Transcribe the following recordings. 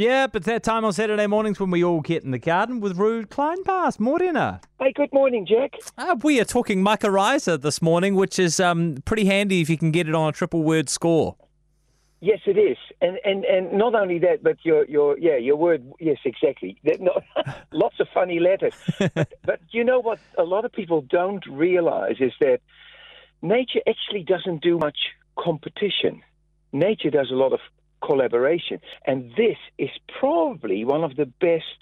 Yeah, but that time on Saturday mornings when we all get in the garden with Ruud Kleinpaste. Morena. Hey, good morning, Jack. Uh, we are talking mycorrhiza this morning, which is um, pretty handy if you can get it on a triple word score. Yes, it is, and and and not only that, but your your yeah your word yes exactly. That- no- lots of funny letters, but, but you know what? A lot of people don't realize is that nature actually doesn't do much competition. Nature does a lot of collaboration, and this is probably one of the best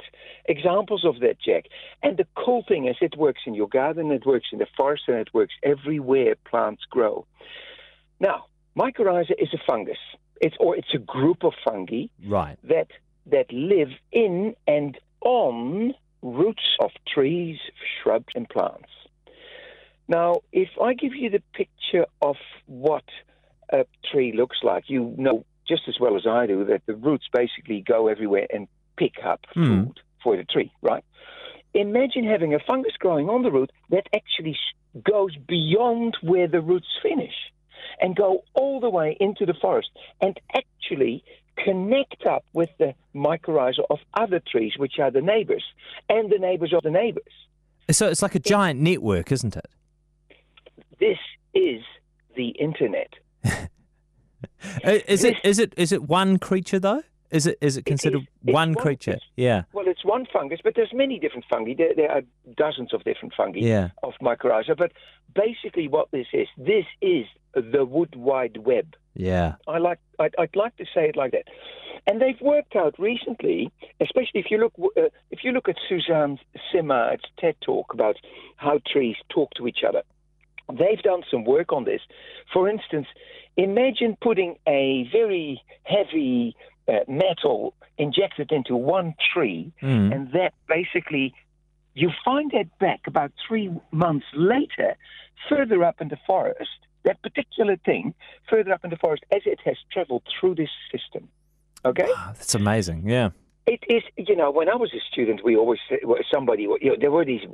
examples of that, Jack. And the cool thing is, it works in your garden, it works in the forest, and it works everywhere plants grow. Now, mycorrhiza is a fungus. It's or it's a group of fungi Right. that that live in and on roots of trees, shrubs, and plants. Now, if I give you the picture of what a tree looks like, you know just as well as I do that the roots basically go everywhere and pick up Hmm. food for the tree, right? Imagine having a fungus growing on the root that actually goes beyond where the roots finish and go all the way into the forest and actually connect up with the mycorrhiza of other trees, which are the neighbors, and the neighbors of the neighbors. So it's like a giant network, isn't it? This is the internet. Uh, Is it is it is it one creature though? Is it is it considered. It's one one- creature? Yeah. Well, it's one fungus, but there's many different fungi. There, there are dozens of different fungi Yeah. of mycorrhiza. But basically, what this is, this is the wood wide web. Yeah. I like I'd, I'd like to say it like that. And they've worked out recently, especially if you look uh, if you look at Suzanne Simard's TED talk about how trees talk to each other. They've done some work on this. For instance, imagine putting a very heavy uh, metal injected into one tree, Mm. and that basically you find that back about three months later, further up in the forest. That particular thing further up in the forest, as it has traveled through this system. Okay, Ah, That's amazing. Yeah. it is. You know, when I was a student, we always somebody. You know, there were these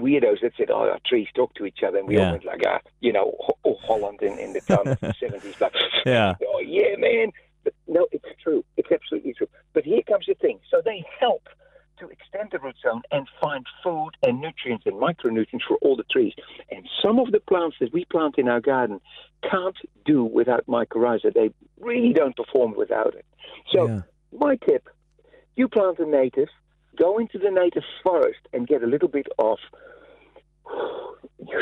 weirdos that said, "Oh, our trees talk to each other," and we Yeah. all went like, "Ah, you know, Ho- Holland in, in the time seventies." Like, Yeah. oh yeah, man. But no, it's true. It's absolutely true. But here comes the thing. So they help to extend the root zone and find food and nutrients and micronutrients for all the trees. And some of the plants that we plant in our garden can't do without mycorrhiza. They really don't perform without it. So Yeah. my tip, you plant a native, go into the native forest and get a little bit of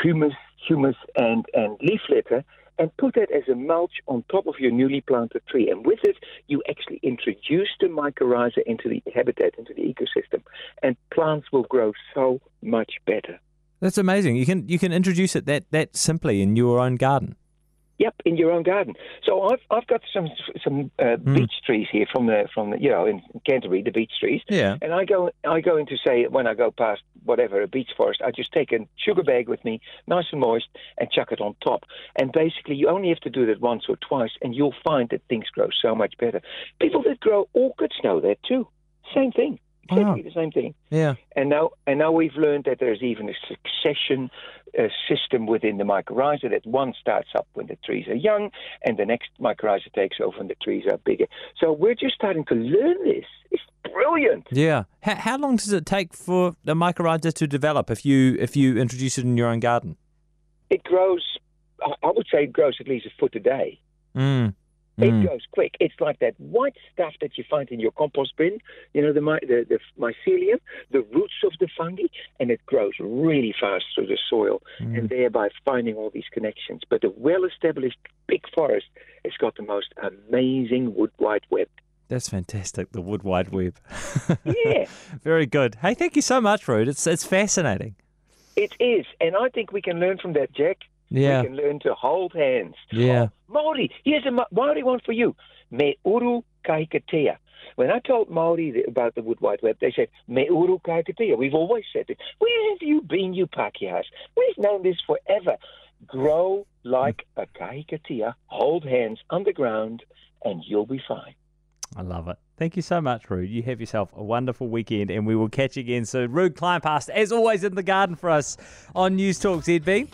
humus, humus and, and leaf litter and put that as a mulch on top of your newly planted tree. And with it, you actually introduce the mycorrhiza into the habitat, into the ecosystem, and plants will grow so much better. That's amazing. You can you can introduce it that that simply in your own garden. Yep, in your own garden. So I've I've got some some uh, beech trees here from the from the you know in Canterbury, the beech trees. Yeah. And I go, I go into say when I go past whatever a beech forest, I just take a sugar bag with me, nice and moist, and chuck it on top. And basically, you only have to do that once or twice, and you'll find that things grow so much better. People that grow orchids know that too. Same thing, exactly the same thing. Yeah. And now, and now we've learned that there's even a succession uh, system within the mycorrhiza that one starts up when the trees are young, and the next mycorrhiza takes over when the trees are bigger. So we're just starting to learn this. It's brilliant. Yeah. How, how long does it take for the mycorrhiza to develop if you if you introduce it in your own garden? It grows. I I would say it grows at least a foot a day. Mm. It Mm. goes quick. It's like that white stuff that you find in your compost bin. You know the my, the, the mycelium, the roots of the fungi, and it grows really fast through the soil, and thereby finding all these connections. But the well-established big forest has got the most amazing wood wide web. That's fantastic. The wood wide web. Yeah. Very good. Hey, thank you so much, Ruud. It's it's fascinating. It is, and I think we can learn from that, Jack. Yeah. We can learn to hold hands. Yeah. Oh, Maori, here's a Maori one for you. Me uru kahikatea. When I told Maori about the Wood Wide Web, they said, Me uru kahikatea. We've always said it. Where have you been, you Pākehās? We've known this forever. Grow like a kahikatea, hold hands underground, and you'll be fine. I love it. Thank you so much, Ruud. You have yourself a wonderful weekend, and we will catch you again soon. Ruud Kleinpaste, as always, in the garden for us on Newstalk ZB.